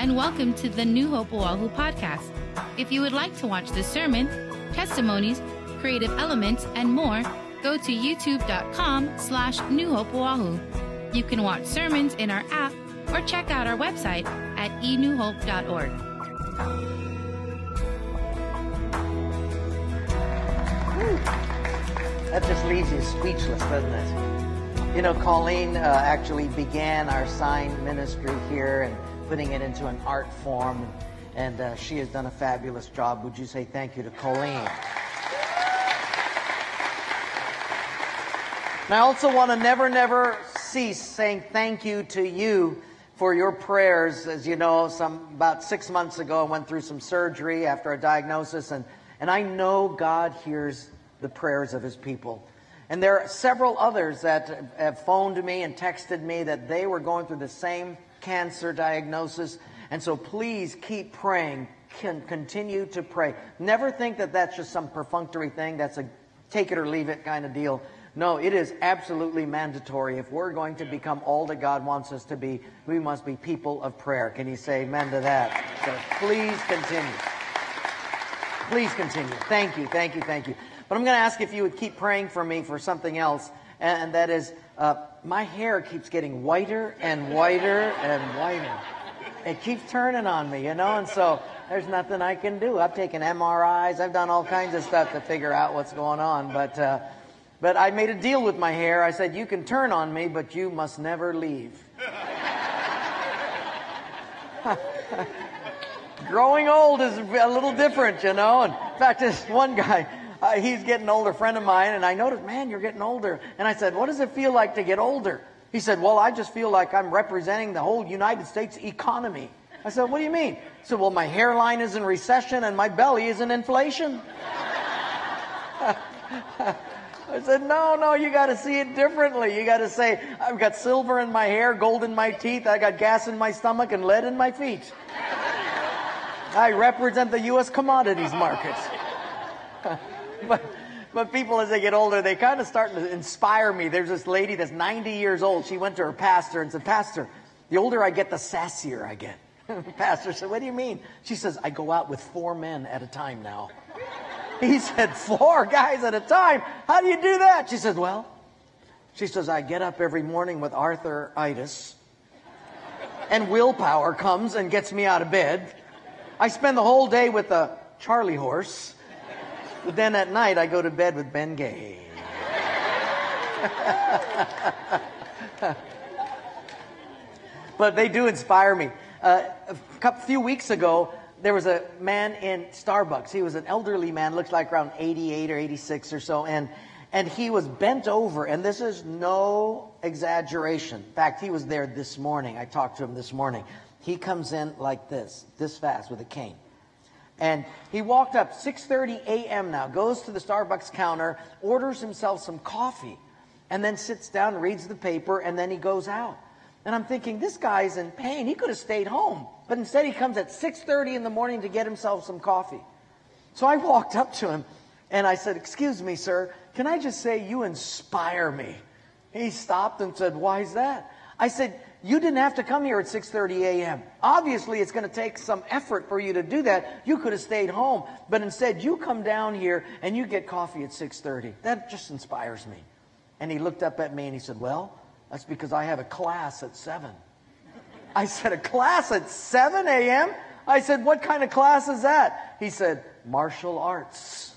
And welcome to the New Hope Oahu podcast. If you would like to watch the sermon, testimonies, creative elements, and more, go to youtube.com slash New Hope Oahu. You can watch sermons in our app or check out our website at enewhope.org. That just leaves you speechless, doesn't it? You know, Colleen uh, actually began our sign ministry here and putting it into an art form, and uh, she has done a fabulous job. Would you say thank you to Colleen? And I also want to never, never cease saying thank you to you for your prayers. As you know, some about six months ago, I went through some surgery after a diagnosis, and, and I know God hears the prayers of his people. And there are several others that have phoned me and texted me that they were going through the same cancer diagnosis. And so please keep praying. Can continue to pray. Never think that that's just some perfunctory thing. That's a take it or leave it kind of deal. No, it is absolutely mandatory. If we're going to become all that God wants us to be, we must be people of prayer. Can you say amen to that? So please continue. Please continue. Thank you, thank you, thank you. But I'm going to ask if you would keep praying for me for something else, and that is uh, my hair keeps getting whiter and whiter and whiter. It keeps turning on me, you know, and so there's nothing I can do. I've taken MRIs, I've done all kinds of stuff to figure out what's going on, but. Uh, but I made a deal with my hair. I said, You can turn on me, but you must never leave. Growing old is a little different, you know. And in fact, this one guy, uh, he's getting older, friend of mine, and I noticed, man, you're getting older. And I said, what does it feel like to get older? He said, well, I just feel like I'm representing the whole United States economy. I said, what do you mean? He said, well, my hairline is in recession and my belly is in inflation. I said, no, no, you got to see it differently. You got to say, I've got silver in my hair, gold in my teeth, I got gas in my stomach, and lead in my feet. I represent the U.S. commodities market. but, but people, as they get older, they kind of start to inspire me. There's this lady that's 90 years old. She went to her pastor and said, Pastor, the older I get, the sassier I get. pastor said, What do you mean? She says, I go out with four men at a time now. He said, Four guys at a time? How do you do that? She said, Well, she says, I get up every morning with arthritis, and willpower comes and gets me out of bed. I spend the whole day with a Charlie horse, but then at night I go to bed with Ben Gay. but they do inspire me. Uh, a couple, few weeks ago, there was a man in Starbucks. He was an elderly man, looks like around 88 or 86 or so, and and he was bent over, and this is no exaggeration. In fact, he was there this morning. I talked to him this morning. He comes in like this, this fast with a cane. And he walked up 6:30 a.m. now, goes to the Starbucks counter, orders himself some coffee, and then sits down, reads the paper, and then he goes out. And I'm thinking, this guy's in pain. He could have stayed home. But instead he comes at 6.30 in the morning to get himself some coffee. So I walked up to him and I said, excuse me, sir, can I just say you inspire me? He stopped and said, why is that? I said, you didn't have to come here at 6:30 a.m. Obviously, it's going to take some effort for you to do that. You could have stayed home, but instead you come down here and you get coffee at 6:30. That just inspires me. And he looked up at me and he said, "Well, that's because I have a class at 7." I said, "A class at 7 a.m.?" I said, "What kind of class is that?" He said, "Martial arts."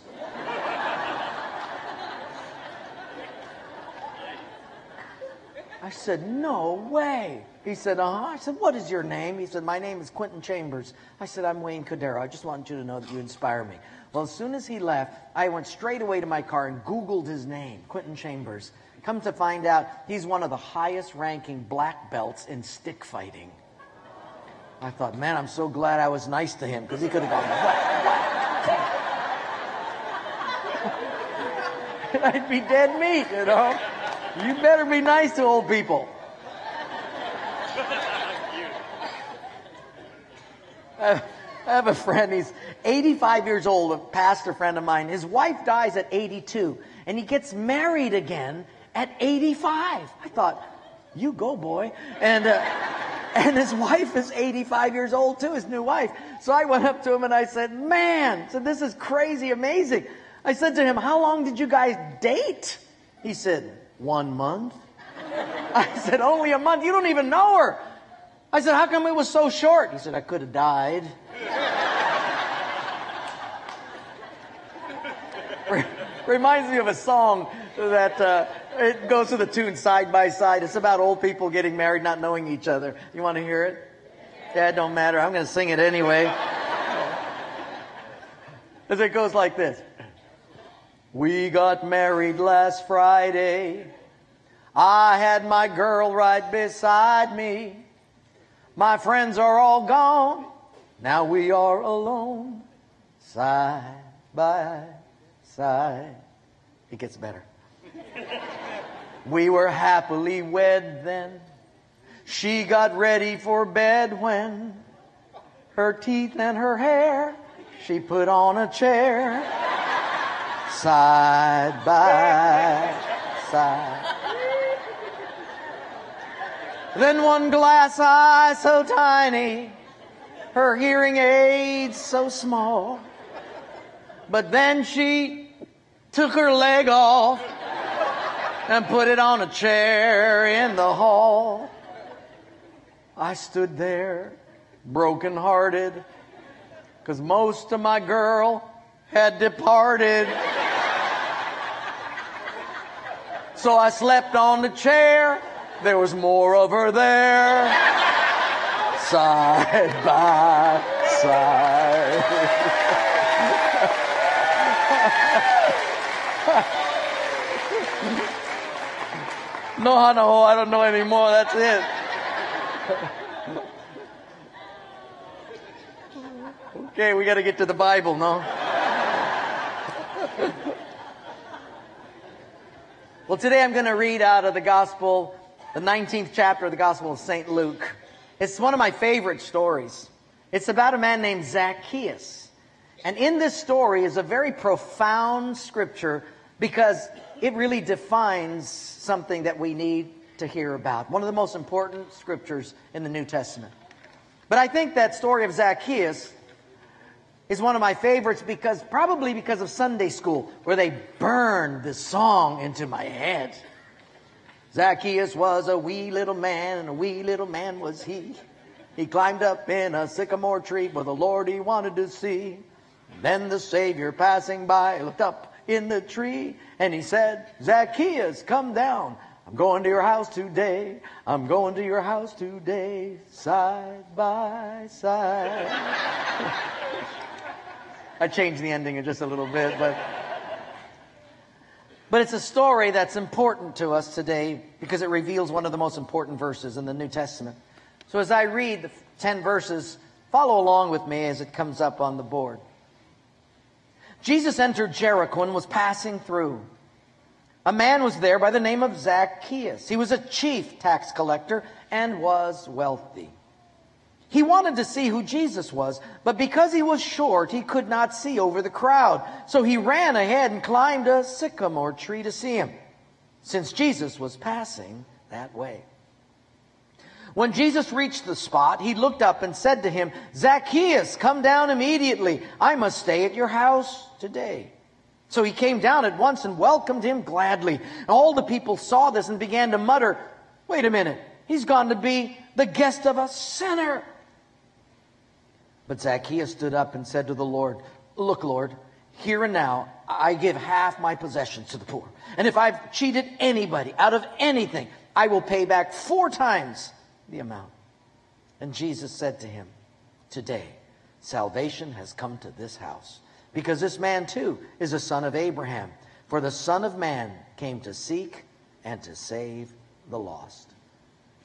I said, No way. He said, Uh huh. I said, What is your name? He said, My name is Quentin Chambers. I said, I'm Wayne Cordeiro. I just wanted you to know that you inspire me. Well, as soon as he left, I went straight away to my car and Googled his name, Quentin Chambers. Come to find out, he's one of the highest ranking black belts in stick fighting. I thought, man, I'm so glad I was nice to him because he could have gone, and I'd be dead meat, you know. You better be nice to old people. I have a friend, he's 85 years old, a pastor friend of mine. His wife dies at 82, and he gets married again at 85. I thought, you go, boy. And, uh, And his wife is 85 years old too, his new wife. So I went up to him and I said, man, so this is crazy, amazing. I said to him, how long did you guys date? He said, one month. I said, only a month? You don't even know her. I said, how come it was so short? He said, I could have died. Reminds me of a song that uh, it goes to the tune side by side. It's about old people getting married, not knowing each other. You want to hear it? Yeah, it don't matter. I'm going to sing it anyway. As it goes like this. We got married last Friday. I had my girl right beside me. My friends are all gone. Now we are alone. Side by side. It gets better. we were happily wed then. She got ready for bed when her teeth and her hair she put on a chair. Side by side. Then one glass eye so tiny, her hearing aids so small. But then she took her leg off and put it on a chair in the hall. I stood there broken hearted because most of my girl had departed. So I slept on the chair. There was more of her there. Side by side. no, no, I don't know anymore. That's it. okay, we got to get to the Bible, no? Well, today I'm going to read out of the Gospel, the 19th chapter of the Gospel of St. Luke. It's one of my favorite stories. It's about a man named Zacchaeus. And in this story is a very profound scripture because it really defines something that we need to hear about. One of the most important scriptures in the New Testament. But I think that story of Zacchaeus is one of my favorites because probably because of Sunday school where they burned this song into my head. Zacchaeus was a wee little man and a wee little man was he. He climbed up in a sycamore tree for the Lord he wanted to see. Then the Savior passing by looked up in the tree and he said, Zacchaeus, come down. I'm going to your house today. I'm going to your house today, side by side. I changed the ending just a little bit, but. But it's a story that's important to us today because it reveals one of the most important verses in the New Testament. So as I read the 10 verses, follow along with me as it comes up on the board. Jesus entered Jericho and was passing through. A man was there by the name of Zacchaeus. He was a chief tax collector and was wealthy. He wanted to see who Jesus was, but because he was short, he could not see over the crowd. So he ran ahead and climbed a sycamore tree to see him, since Jesus was passing that way. When Jesus reached the spot, he looked up and said to him, Zacchaeus, come down immediately. I must stay at your house today. So he came down at once and welcomed him gladly. And All the people saw this and began to mutter, Wait a minute, he's gone to be the guest of a sinner. But Zacchaeus stood up and said to the Lord, Look, Lord, here and now I give half my possessions to the poor. And if I've cheated anybody out of anything, I will pay back four times the amount. And Jesus said to him, Today, salvation has come to this house, because this man too is a son of Abraham. For the Son of Man came to seek and to save the lost.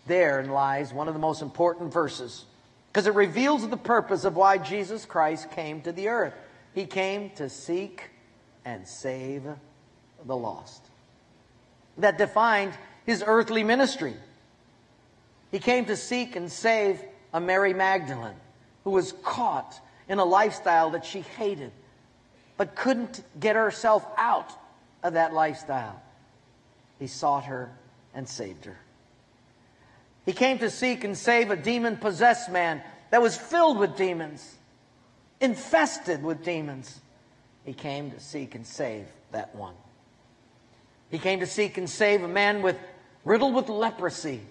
Therein lies one of the most important verses, because it reveals the purpose of why Jesus Christ came to the earth. He came to seek and save the lost. That defined his earthly ministry. He came to seek and save a Mary Magdalene who was caught in a lifestyle that she hated, but couldn't get herself out of that lifestyle. He sought her and saved her. He came to seek and save a demon possessed man that was filled with demons, infested with demons. He came to seek and save that one. He came to seek and save a man with riddled with leprosy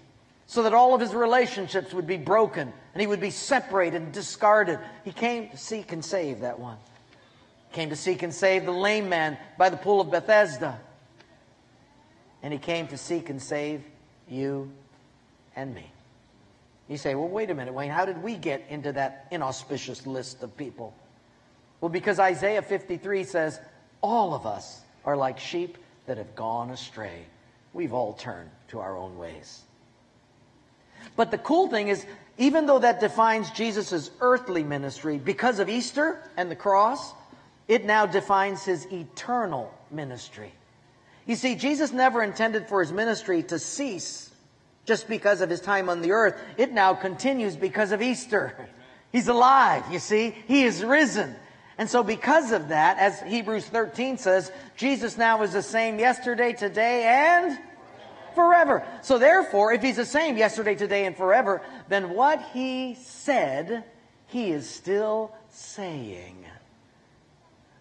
so that all of his relationships would be broken and he would be separated and discarded. He came to seek and save that one. He came to seek and save the lame man by the pool of Bethesda. And he came to seek and save you and me. You say, well, wait a minute, Wayne, how did we get into that inauspicious list of people? Well, because Isaiah 53 says, all of us are like sheep that have gone astray. We've all turned to our own ways. But the cool thing is, even though that defines Jesus' earthly ministry, because of Easter and the cross, it now defines his eternal ministry. You see, Jesus never intended for his ministry to cease just because of his time on the earth. It now continues because of Easter. He's alive, you see. He is risen. And so because of that, as Hebrews 13 says, Jesus now is the same yesterday, today, and forever. So therefore, if he's the same yesterday, today, and forever, then what he said, he is still saying.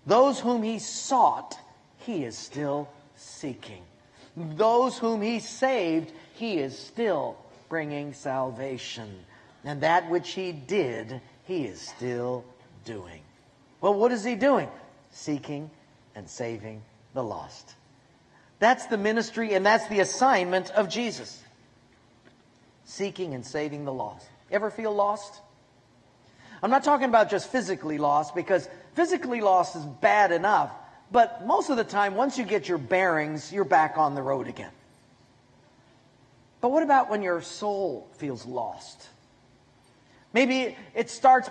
Those whom he sought, he is still seeking. Those whom he saved, he is still bringing salvation. And that which he did, he is still doing. Well, what is he doing? Seeking and saving the lost. That's the ministry and that's the assignment of Jesus. Seeking and saving the lost. Ever feel lost? I'm not talking about just physically lost because physically lost is bad enough. But most of the time, once you get your bearings, you're back on the road again. But what about when your soul feels lost? Maybe it starts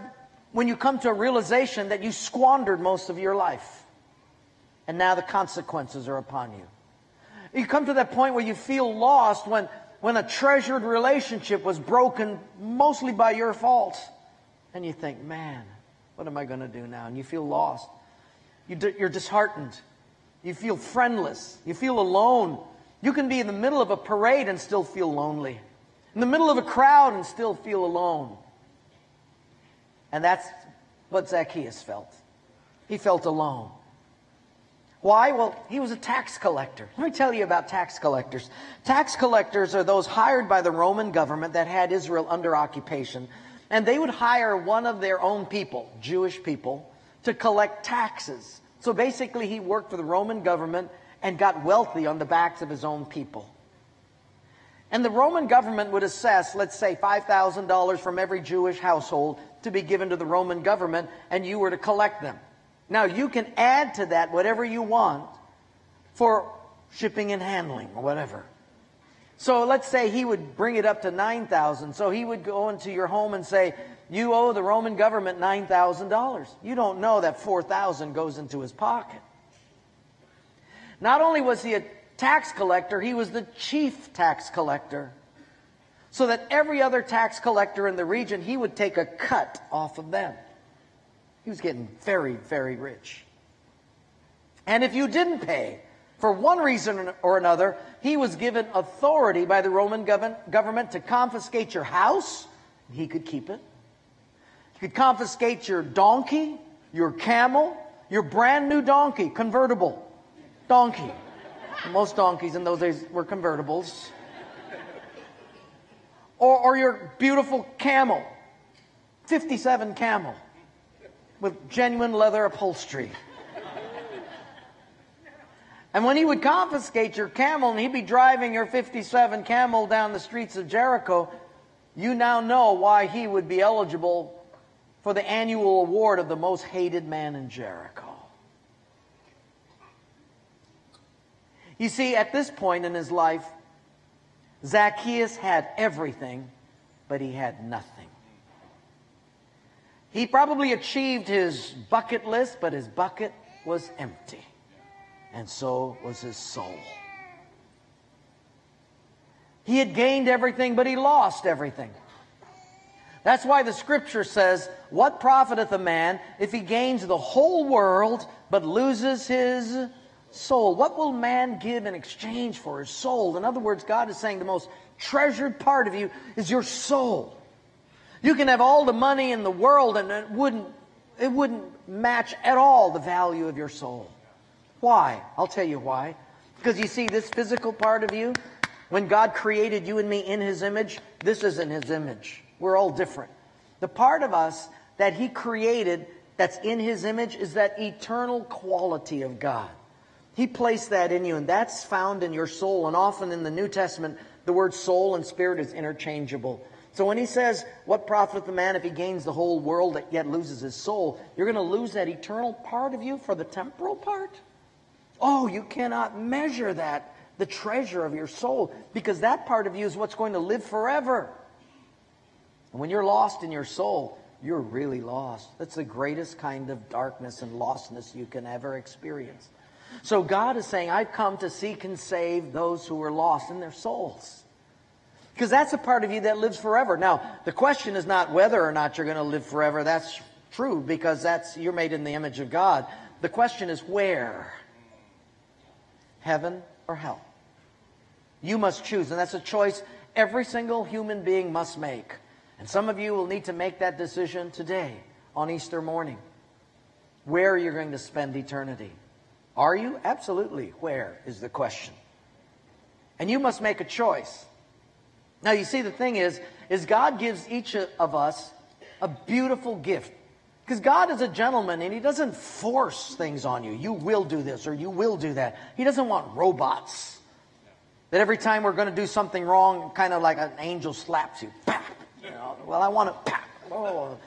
when you come to a realization that you squandered most of your life. And now the consequences are upon you. You come to that point where you feel lost when, when a treasured relationship was broken mostly by your fault. And you think, man, what am I going to do now? And you feel lost. You you're disheartened. You feel friendless. You feel alone. You can be in the middle of a parade and still feel lonely. In the middle of a crowd and still feel alone. And that's what Zacchaeus felt. He felt alone. Why? Well, he was a tax collector. Let me tell you about tax collectors. Tax collectors are those hired by the Roman government that had Israel under occupation. And they would hire one of their own people, Jewish people, to collect taxes. So basically, he worked for the Roman government and got wealthy on the backs of his own people. And the Roman government would assess, let's say, $5,000 from every Jewish household to be given to the Roman government, and you were to collect them. Now, you can add to that whatever you want for shipping and handling or whatever. So let's say he would bring it up to 9,000. So he would go into your home and say, you owe the Roman government $9,000. You don't know that 4,000 goes into his pocket. Not only was he a tax collector, he was the chief tax collector. So that every other tax collector in the region, he would take a cut off of them. He was getting very, very rich. And if you didn't pay, for one reason or another, he was given authority by the Roman government to confiscate your house. He could keep it. He could confiscate your donkey, your camel, your brand new donkey, convertible donkey. Most donkeys in those days were convertibles. Or, or your beautiful camel, 57 camel with genuine leather upholstery. And when he would confiscate your camel and he'd be driving your 57 camel down the streets of Jericho, you now know why he would be eligible for the annual award of the most hated man in Jericho. You see, at this point in his life, Zacchaeus had everything, but he had nothing. He probably achieved his bucket list, but his bucket was empty. And so was his soul. He had gained everything, but he lost everything. That's why the scripture says, What profiteth a man if he gains the whole world but loses his soul? What will man give in exchange for his soul? In other words, God is saying the most treasured part of you is your soul. You can have all the money in the world and it wouldn't, it wouldn't match at all the value of your soul. Why? I'll tell you why. Because you see, this physical part of you, when God created you and me in His image, this isn't His image. We're all different. The part of us that He created that's in His image is that eternal quality of God. He placed that in you, and that's found in your soul. And often in the New Testament, the word soul and spirit is interchangeable. So when he says, What profiteth the man if he gains the whole world yet loses his soul? You're going to lose that eternal part of you for the temporal part? Oh, you cannot measure that, the treasure of your soul, because that part of you is what's going to live forever. And when you're lost in your soul, you're really lost. That's the greatest kind of darkness and lostness you can ever experience. So God is saying, I've come to seek and save those who are lost in their souls. Because that's a part of you that lives forever. Now, the question is not whether or not you're going to live forever. That's true because that's you're made in the image of God. The question is where? Heaven or hell? You must choose, and that's a choice every single human being must make. And some of you will need to make that decision today on Easter morning. Where are you going to spend eternity? Are you? Absolutely. Where is the question? And you must make a choice. Now you see the thing is is God gives each of us a beautiful gift. Because God is a gentleman and he doesn't force things on you. You will do this or you will do that. He doesn't want robots. That every time we're going to do something wrong, kind of like an angel slaps you. You know, well, I want to Oh.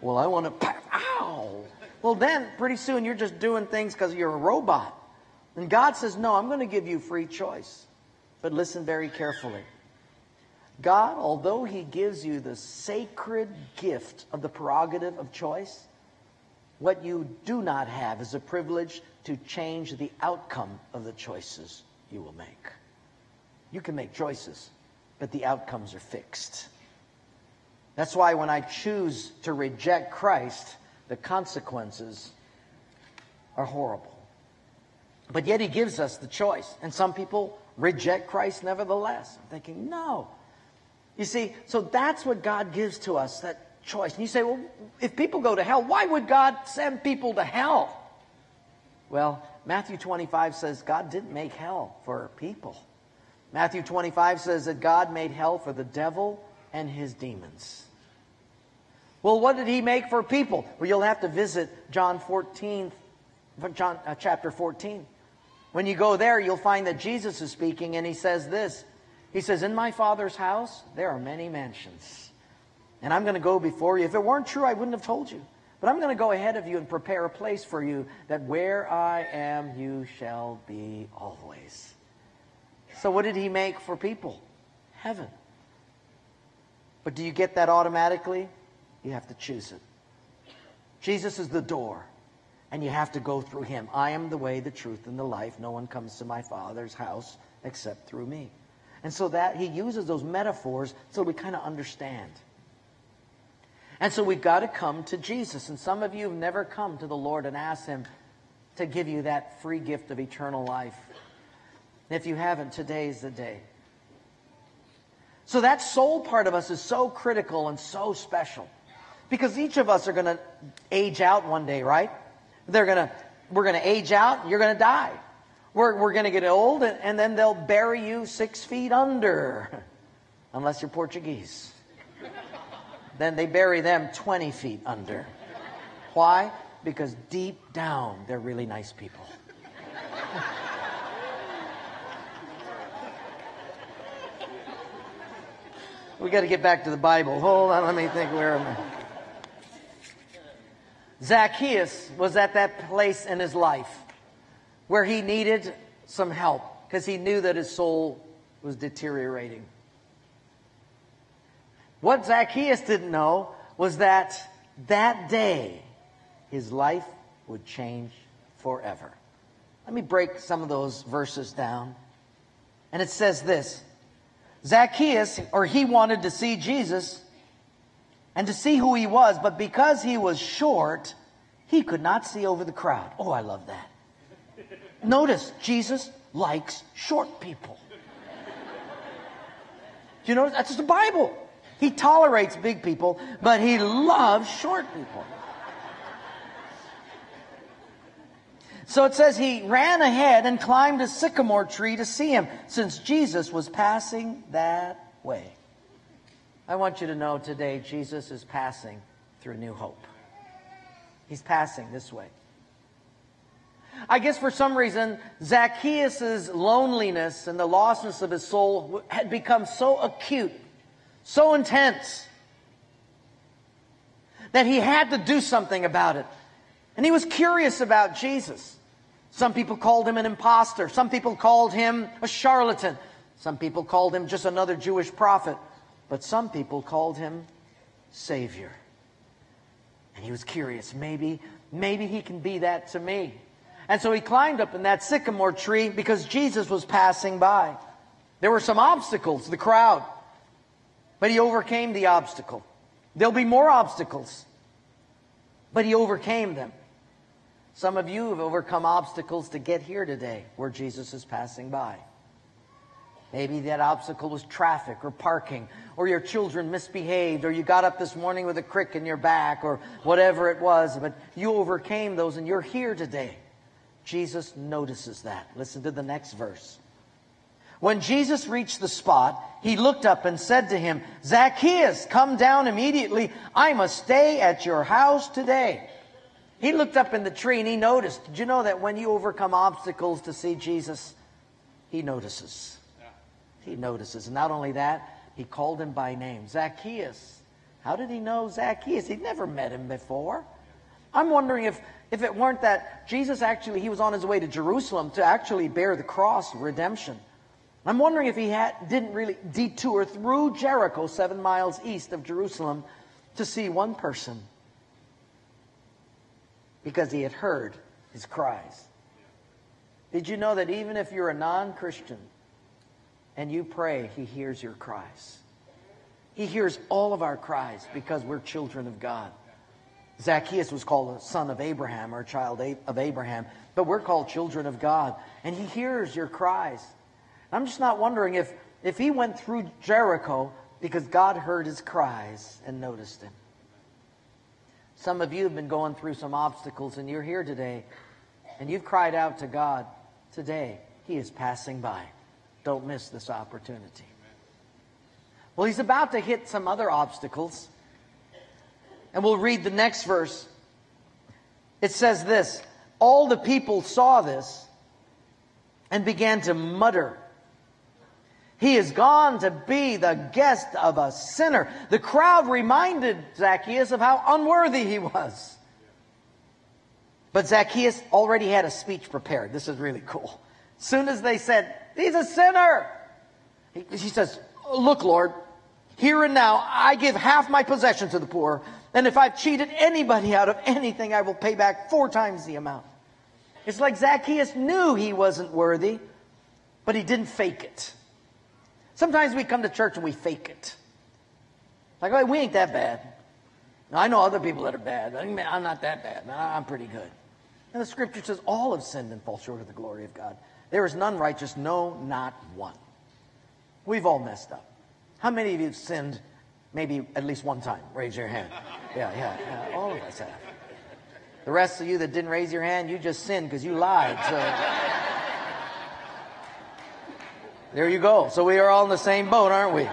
Well, I want to Ow. Well, then pretty soon you're just doing things because you're a robot. And God says, No, I'm going to give you free choice. But listen very carefully. God, although He gives you the sacred gift of the prerogative of choice, what you do not have is a privilege to change the outcome of the choices you will make. You can make choices, but the outcomes are fixed. That's why when I choose to reject Christ, the consequences are horrible. But yet he gives us the choice. And some people reject Christ nevertheless. I'm thinking, no. You see, so that's what God gives to us, that choice. And you say, well, if people go to hell, why would God send people to hell? Well, Matthew 25 says God didn't make hell for people. Matthew 25 says that God made hell for the devil and his demons. Well, what did he make for people? Well, you'll have to visit John 14, John uh, chapter 14. When you go there, you'll find that Jesus is speaking and he says this. He says, In my Father's house, there are many mansions. And I'm going to go before you. If it weren't true, I wouldn't have told you. But I'm going to go ahead of you and prepare a place for you that where I am, you shall be always. So, what did he make for people? Heaven. But do you get that automatically? You have to choose it. Jesus is the door, and you have to go through him. I am the way, the truth, and the life. No one comes to my Father's house except through me. And so that he uses those metaphors so we kind of understand. And so we've got to come to Jesus. And some of you have never come to the Lord and asked him to give you that free gift of eternal life. And if you haven't, today is the day. So that soul part of us is so critical and so special. Because each of us are going to age out one day, right? They're going to, we're going to age out, you're going to die. We're, we're going to get old, and, and then they'll bury you six feet under. Unless you're Portuguese. then they bury them 20 feet under. Why? Because deep down, they're really nice people. we got to get back to the Bible. Hold on, let me think where am I? Zacchaeus was at that place in his life where he needed some help because he knew that his soul was deteriorating. What Zacchaeus didn't know was that that day his life would change forever. Let me break some of those verses down. And it says this Zacchaeus, or he wanted to see Jesus, and to see who he was, but because he was short, he could not see over the crowd. Oh, I love that. Notice, Jesus likes short people. You know that's just the Bible? He tolerates big people, but he loves short people. So it says he ran ahead and climbed a sycamore tree to see him, since Jesus was passing that way. I want you to know today Jesus is passing through New Hope. He's passing this way. I guess for some reason, Zacchaeus' loneliness and the lostness of his soul had become so acute, so intense, that he had to do something about it. And he was curious about Jesus. Some people called him an impostor. Some people called him a charlatan. Some people called him just another Jewish prophet. But some people called him Savior. And he was curious. Maybe, maybe he can be that to me. And so he climbed up in that sycamore tree because Jesus was passing by. There were some obstacles, the crowd. But he overcame the obstacle. There'll be more obstacles. But he overcame them. Some of you have overcome obstacles to get here today where Jesus is passing by. Maybe that obstacle was traffic or parking, or your children misbehaved, or you got up this morning with a crick in your back, or whatever it was, but you overcame those and you're here today. Jesus notices that. Listen to the next verse. When Jesus reached the spot, he looked up and said to him, Zacchaeus, come down immediately. I must stay at your house today. He looked up in the tree and he noticed. Did you know that when you overcome obstacles to see Jesus, he notices? He notices. And not only that, he called him by name Zacchaeus. How did he know Zacchaeus? He'd never met him before. I'm wondering if, if it weren't that Jesus actually, he was on his way to Jerusalem to actually bear the cross redemption. I'm wondering if he had, didn't really detour through Jericho, seven miles east of Jerusalem, to see one person because he had heard his cries. Did you know that even if you're a non Christian and you pray, he hears your cries? He hears all of our cries because we're children of God. Zacchaeus was called a son of Abraham or a child of Abraham, but we're called children of God. And he hears your cries. I'm just not wondering if, if he went through Jericho because God heard his cries and noticed him. Some of you have been going through some obstacles and you're here today and you've cried out to God. Today, he is passing by. Don't miss this opportunity. Well, he's about to hit some other obstacles. And we'll read the next verse. It says this All the people saw this and began to mutter. He is gone to be the guest of a sinner. The crowd reminded Zacchaeus of how unworthy he was. But Zacchaeus already had a speech prepared. This is really cool. As soon as they said, He's a sinner, he, he says, Look, Lord, here and now I give half my possession to the poor. And if I've cheated anybody out of anything, I will pay back four times the amount. It's like Zacchaeus knew he wasn't worthy, but he didn't fake it. Sometimes we come to church and we fake it. Like, oh, we ain't that bad. Now, I know other people that are bad. I'm not that bad. I'm pretty good. And the scripture says, all have sinned and fall short of the glory of God. There is none righteous, no, not one. We've all messed up. How many of you have sinned maybe at least one time? Raise your hand. Yeah, yeah, yeah. All of us have. The rest of you that didn't raise your hand, you just sinned because you lied. So there you go. So we are all in the same boat, aren't we?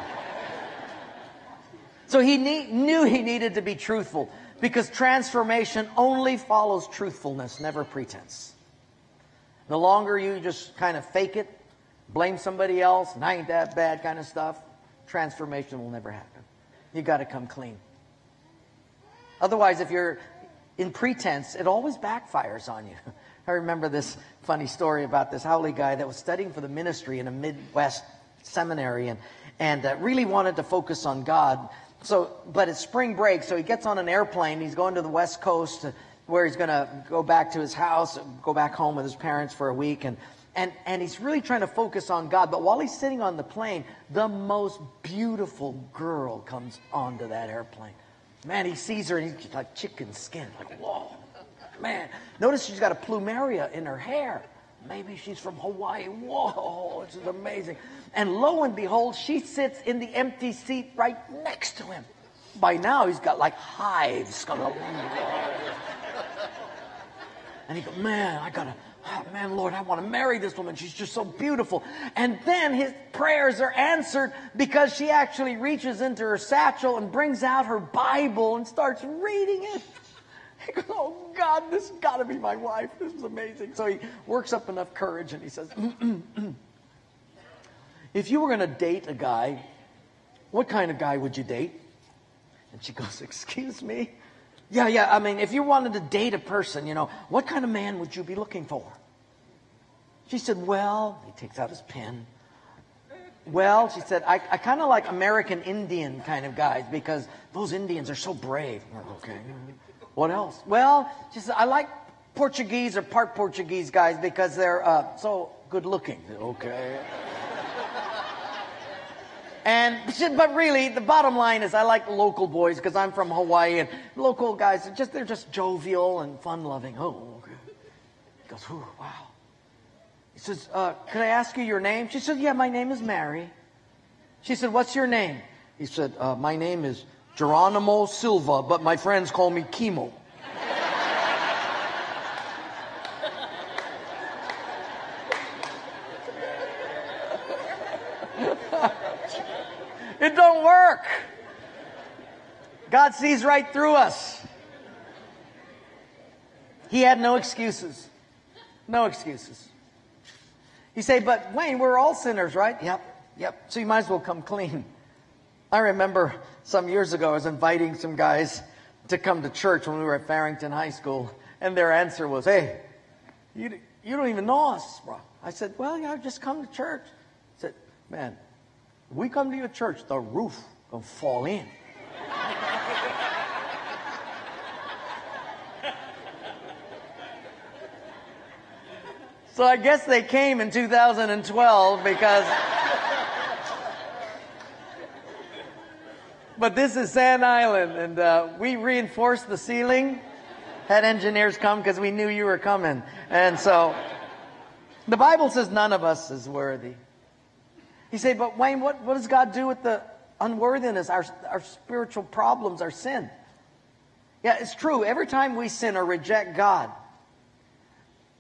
So he ne- knew he needed to be truthful because transformation only follows truthfulness, never pretense. The longer you just kind of fake it, blame somebody else, and I ain't that bad kind of stuff, transformation will never happen. You got to come clean. Otherwise, if you're in pretense, it always backfires on you. I remember this funny story about this Howley guy that was studying for the ministry in a Midwest seminary and, and uh, really wanted to focus on God. So, but it's spring break, so he gets on an airplane. He's going to the West Coast to, where he's going to go back to his house, go back home with his parents for a week. And, and, and he's really trying to focus on God. But while he's sitting on the plane, the most beautiful girl comes onto that airplane. Man, he sees her and he's like chicken skin, like, whoa man. Notice she's got a plumeria in her hair. maybe she's from Hawaii. Whoa, this is amazing. And lo and behold, she sits in the empty seat right next to him. By now, he's got like hives. And he goes, man, I gotta, oh, man, Lord, I want to marry this woman. She's just so beautiful. And then his prayers are answered because she actually reaches into her satchel and brings out her Bible and starts reading it. He goes, oh God, this has got to be my wife. This is amazing. So he works up enough courage and he says, mm, mm, mm. if you were going to date a guy, what kind of guy would you date? And she goes, excuse me? Yeah, yeah. I mean, if you wanted to date a person, you know, what kind of man would you be looking for? She said, Well, he takes out his pen. Well, she said, I, I kind of like American Indian kind of guys because those Indians are so brave. okay. What else? Well, she said, I like Portuguese or part Portuguese guys because they're uh, so good looking. Okay. And but really, the bottom line is I like local boys because I'm from Hawaii, and local guys are just they're just jovial and fun loving. Oh, okay. He goes, oh, wow. He says, uh, "Could I ask you your name?" She said, "Yeah, my name is Mary." She said, "What's your name?" He said, uh, "My name is Geronimo Silva, but my friends call me Chemo." It don't God sees right through us. He had no excuses. No excuses. You say, but Wayne, we're all sinners, right? Yep, yep. So you might as well come clean. I remember some years ago, I was inviting some guys to come to church when we were at Farrington High School, and their answer was, hey, you, you don't even know us, bro. I said, well, yeah, just come to church. I said, man, we come to your church, the roof will fall in. so I guess they came in 2012 because. but this is Sand Island, and uh, we reinforced the ceiling. Had engineers come because we knew you were coming. And so the Bible says none of us is worthy. You say, but Wayne, what, what does God do with the unworthiness, our, our spiritual problems, our sin? Yeah, it's true. Every time we sin or reject God,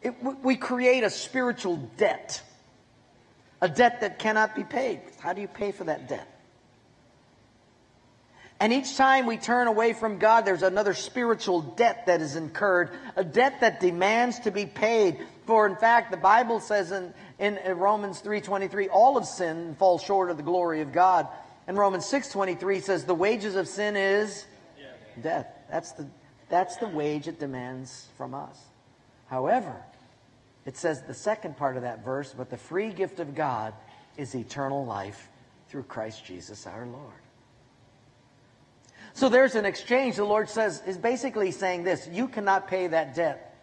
it, we create a spiritual debt. A debt that cannot be paid. How do you pay for that debt? And each time we turn away from God, there's another spiritual debt that is incurred, a debt that demands to be paid. For in fact, the Bible says in, in Romans 3.23, all of sin falls short of the glory of God. And Romans 6.23 says the wages of sin is death. That's the, that's the wage it demands from us. However, it says the second part of that verse, but the free gift of God is eternal life through Christ Jesus our Lord. So there's an exchange. The Lord says, is basically saying this you cannot pay that debt.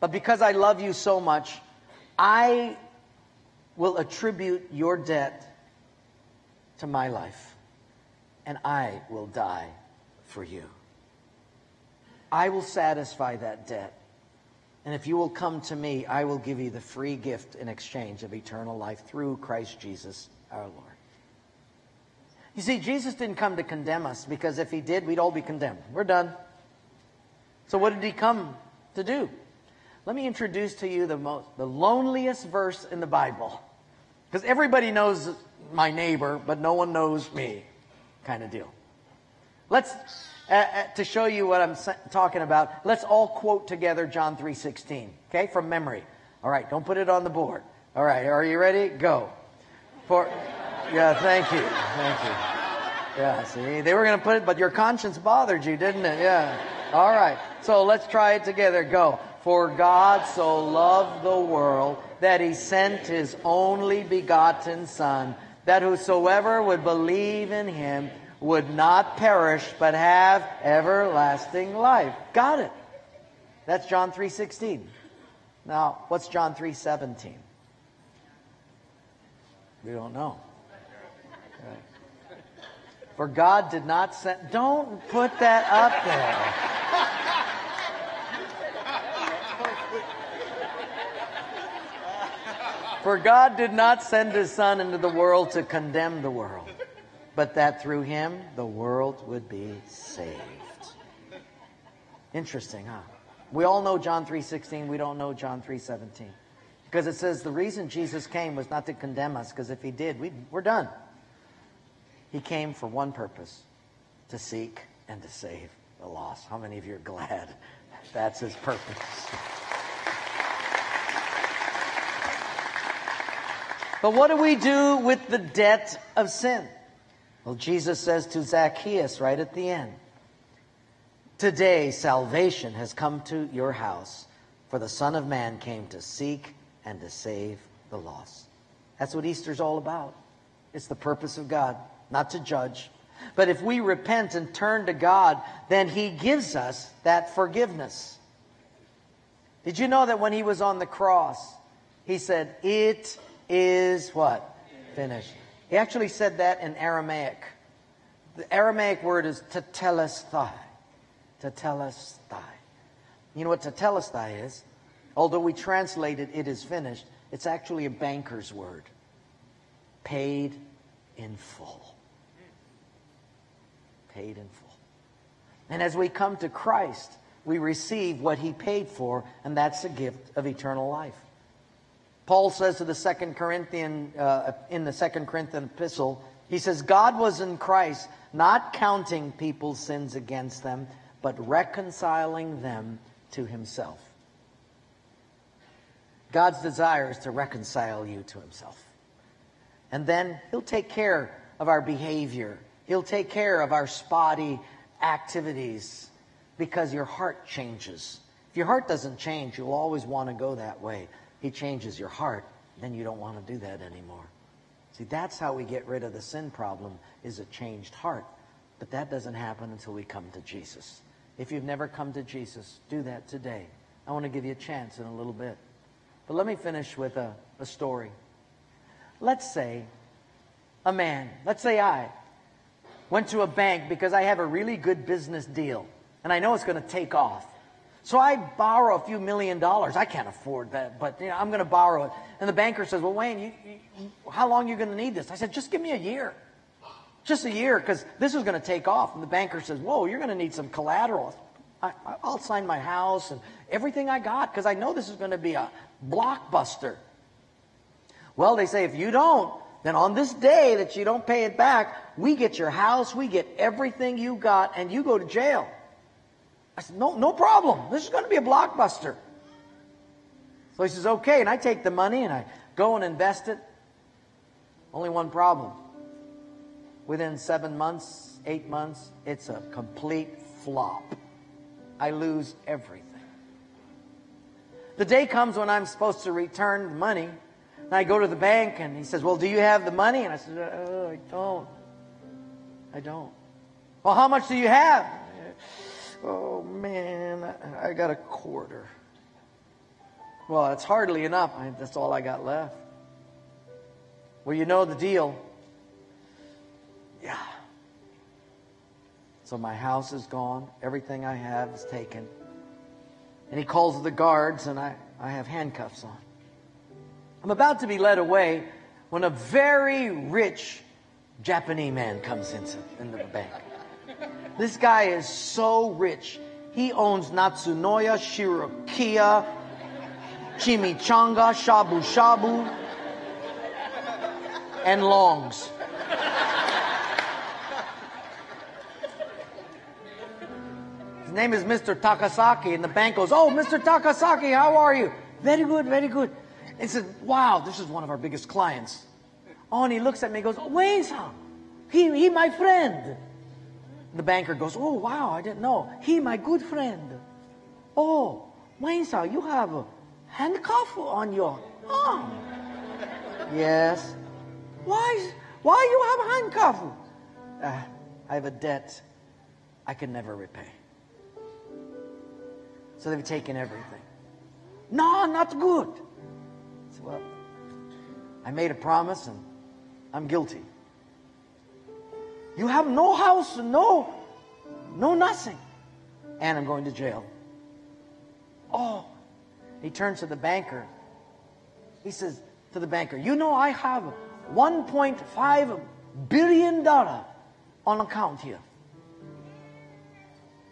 But because I love you so much, I will attribute your debt to my life, and I will die for you. I will satisfy that debt. And if you will come to me, I will give you the free gift in exchange of eternal life through Christ Jesus our Lord. You see, Jesus didn't come to condemn us because if he did, we'd all be condemned. We're done. So what did he come to do? Let me introduce to you the most, the loneliest verse in the Bible. Because everybody knows my neighbor, but no one knows me, kind of deal. Let's, uh, uh, to show you what I'm talking about, let's all quote together John 3.16, okay, from memory. All right, don't put it on the board. All right, are you ready? Go. For, yeah, thank you, thank you. Yeah, see, they were going to put it, but your conscience bothered you, didn't it? Yeah. All right, so let's try it together. Go. For God so loved the world that he sent his only begotten Son, that whosoever would believe in him would not perish but have everlasting life. Got it. That's John 3:16. Now, what's John 3:17? We don't know. For God did not send Don't put that up there. For God did not send his Son into the world to condemn the world, but that through him the world would be saved. Interesting, huh? We all know John 3.16. We don't know John 3.17. Because it says the reason Jesus came was not to condemn us, because if he did, we we're done. He came for one purpose, to seek and to save the lost. How many of you are glad that's his purpose? But what do we do with the debt of sin? Well, Jesus says to Zacchaeus right at the end, Today salvation has come to your house, for the Son of Man came to seek and to save the lost. That's what Easter's all about. It's the purpose of God, not to judge. But if we repent and turn to God, then He gives us that forgiveness. Did you know that when He was on the cross, He said, It is what? Finished. He actually said that in Aramaic. The Aramaic word is tetelestai. Tetelestai. You know what tetelestai is? Although we translate it, it is finished, it's actually a banker's word. Paid in full. Paid in full. And as we come to Christ, we receive what he paid for, and that's the gift of eternal life. Paul says to the second Corinthian, uh, in the second Corinthian epistle, he says, God was in Christ, not counting people's sins against them, but reconciling them to himself. God's desire is to reconcile you to himself. And then he'll take care of our behavior. He'll take care of our spotty activities because your heart changes. If your heart doesn't change, you'll always want to go that way. He changes your heart, then you don't want to do that anymore. See, that's how we get rid of the sin problem is a changed heart. But that doesn't happen until we come to Jesus. If you've never come to Jesus, do that today. I want to give you a chance in a little bit. But let me finish with a, a story. Let's say a man, let's say I, went to a bank because I have a really good business deal and I know it's going to take off. So I borrow a few million dollars. I can't afford that, but you know, I'm going to borrow it. And the banker says, well, Wayne, you, you, how long are you going to need this? I said, just give me a year. Just a year, because this is going to take off. And the banker says, whoa, you're going to need some collateral. I, will sign my house and everything I got, because I know this is going to be a blockbuster. Well, they say, if you don't, then on this day that you don't pay it back, we get your house, we get everything you got, and you go to jail. I said, no, no problem. This is going to be a blockbuster. So he says, okay. And I take the money and I go and invest it. Only one problem. Within seven months, eight months, it's a complete flop. I lose everything. The day comes when I'm supposed to return the money. And I go to the bank and he says, Well, do you have the money? And I said, oh, I don't. I don't. Well, how much do you have? Oh man, I got a quarter. Well, that's hardly enough. That's all I got left. Well, you know the deal. Yeah. So my house is gone. Everything I have is taken. And he calls the guards, and I, I have handcuffs on. I'm about to be led away when a very rich Japanese man comes into, into the bank. This guy is so rich. He owns Natsunoya, Shirokiya, Chimichanga, Shabu Shabu, and Longs. His name is Mr. Takasaki, and the bank goes, Oh, Mr. Takasaki, how are you? Very good, very good. And said, Wow, this is one of our biggest clients. Oh, and he looks at me and goes, Oh, he, he my friend. The banker goes, Oh, wow, I didn't know. He, my good friend. Oh, Wayne-san, you have a handcuff on your arm. yes. Why, why you have handcuff? Uh, I have a debt I can never repay. So they've taken everything. No, not good. So, well, I made a promise and I'm guilty. You have no house, no, no nothing. And I'm going to jail. Oh. He turns to the banker. He says, to the banker, You know, I have $1.5 billion on account here.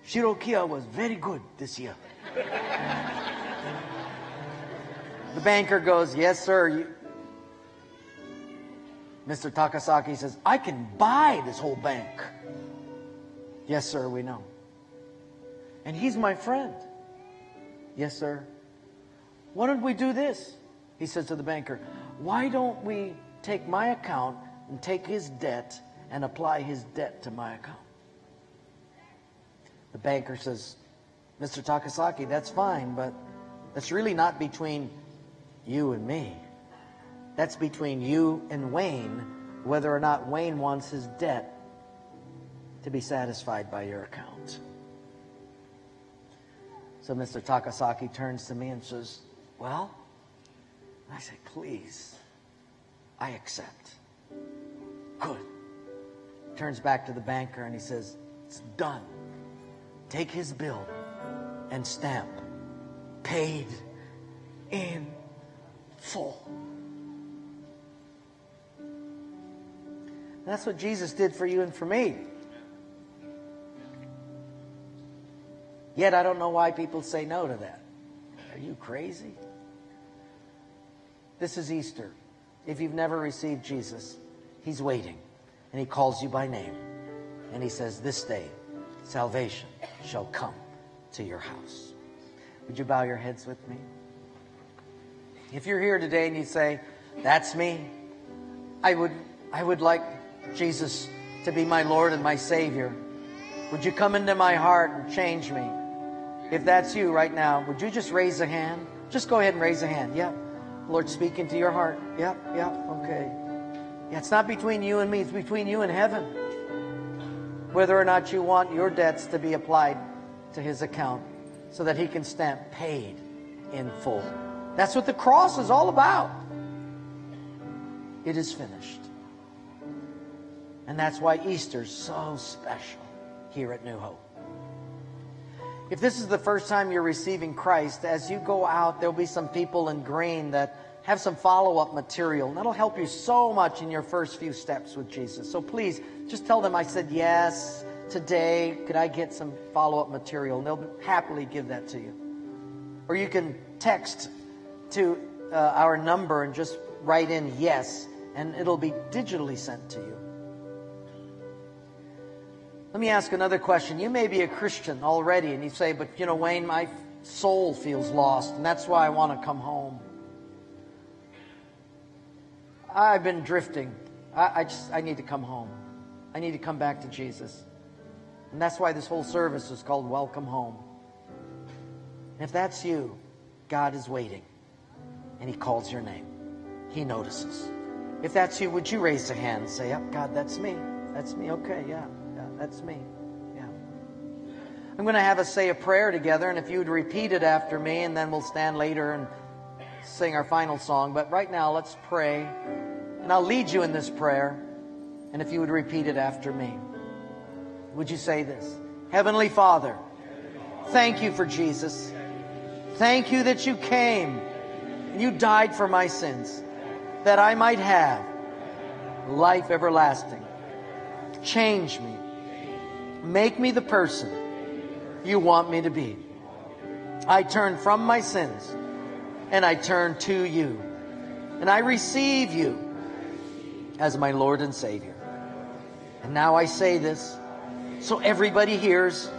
Shirokiya was very good this year. the banker goes, Yes, sir. Mr. Takasaki says, I can buy this whole bank. Yes, sir, we know. And he's my friend. Yes, sir. Why don't we do this? He says to the banker, Why don't we take my account and take his debt and apply his debt to my account? The banker says, Mr. Takasaki, that's fine, but that's really not between you and me. That's between you and Wayne, whether or not Wayne wants his debt to be satisfied by your account. So Mr. Takasaki turns to me and says, Well, I say, Please, I accept. Good. Turns back to the banker and he says, It's done. Take his bill and stamp. Paid in full. That's what Jesus did for you and for me. Yet I don't know why people say no to that. Are you crazy? This is Easter. If you've never received Jesus, He's waiting and He calls you by name. And He says, This day, salvation shall come to your house. Would you bow your heads with me? If you're here today and you say, That's me, I would, I would like Jesus to be my Lord and my Savior. Would you come into my heart and change me? If that's you right now, would you just raise a hand? Just go ahead and raise a hand. Yep. Lord, speak into your heart. Yep, yep, okay. Yeah, it's not between you and me, it's between you and heaven. Whether or not you want your debts to be applied to his account so that he can stamp paid in full. That's what the cross is all about. It is finished. And that's why Easter's so special here at New Hope. If this is the first time you're receiving Christ, as you go out, there'll be some people in green that have some follow up material. And that'll help you so much in your first few steps with Jesus. So please, just tell them I said yes today. Could I get some follow up material? And they'll happily give that to you. Or you can text to uh, our number and just write in yes, and it'll be digitally sent to you. Let me ask another question. You may be a Christian already, and you say, but you know, Wayne, my soul feels lost, and that's why I want to come home. I've been drifting. I, I just, I need to come home. I need to come back to Jesus. And that's why this whole service is called Welcome Home. And if that's you, God is waiting, and He calls your name. He notices. If that's you, would you raise a hand and say, Yep, God, that's me. That's me. Okay, yeah. That's me. Yeah. I'm going to have us say a prayer together, and if you would repeat it after me, and then we'll stand later and sing our final song. But right now, let's pray. And I'll lead you in this prayer. And if you would repeat it after me, would you say this? Heavenly Father, thank you for Jesus. Thank you that you came and you died for my sins, that I might have life everlasting. Change me Make me the person you want me to be. I turn from my sins and I turn to you. And I receive you as my Lord and Savior. And now I say this so everybody hears,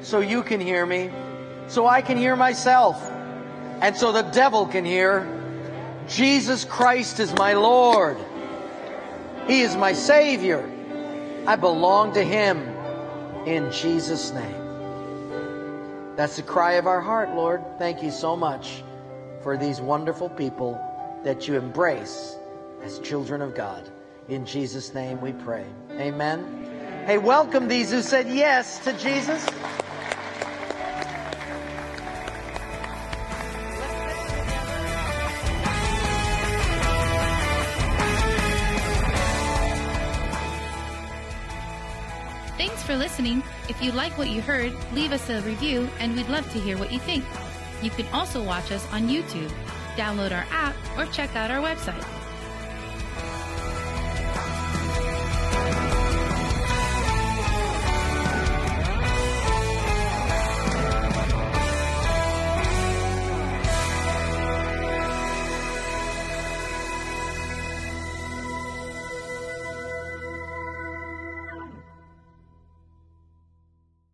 so you can hear me, so I can hear myself, and so the devil can hear. Jesus Christ is my Lord. He is my Savior. I belong to Him in Jesus' name. That's the cry of our heart, Lord. Thank you so much for these wonderful people that you embrace as children of God. In Jesus' name we pray. Amen. Hey, welcome these who said yes to Jesus. For listening. If you like what you heard, leave us a review and we'd love to hear what you think. You can also watch us on YouTube. download our app, or check out our website.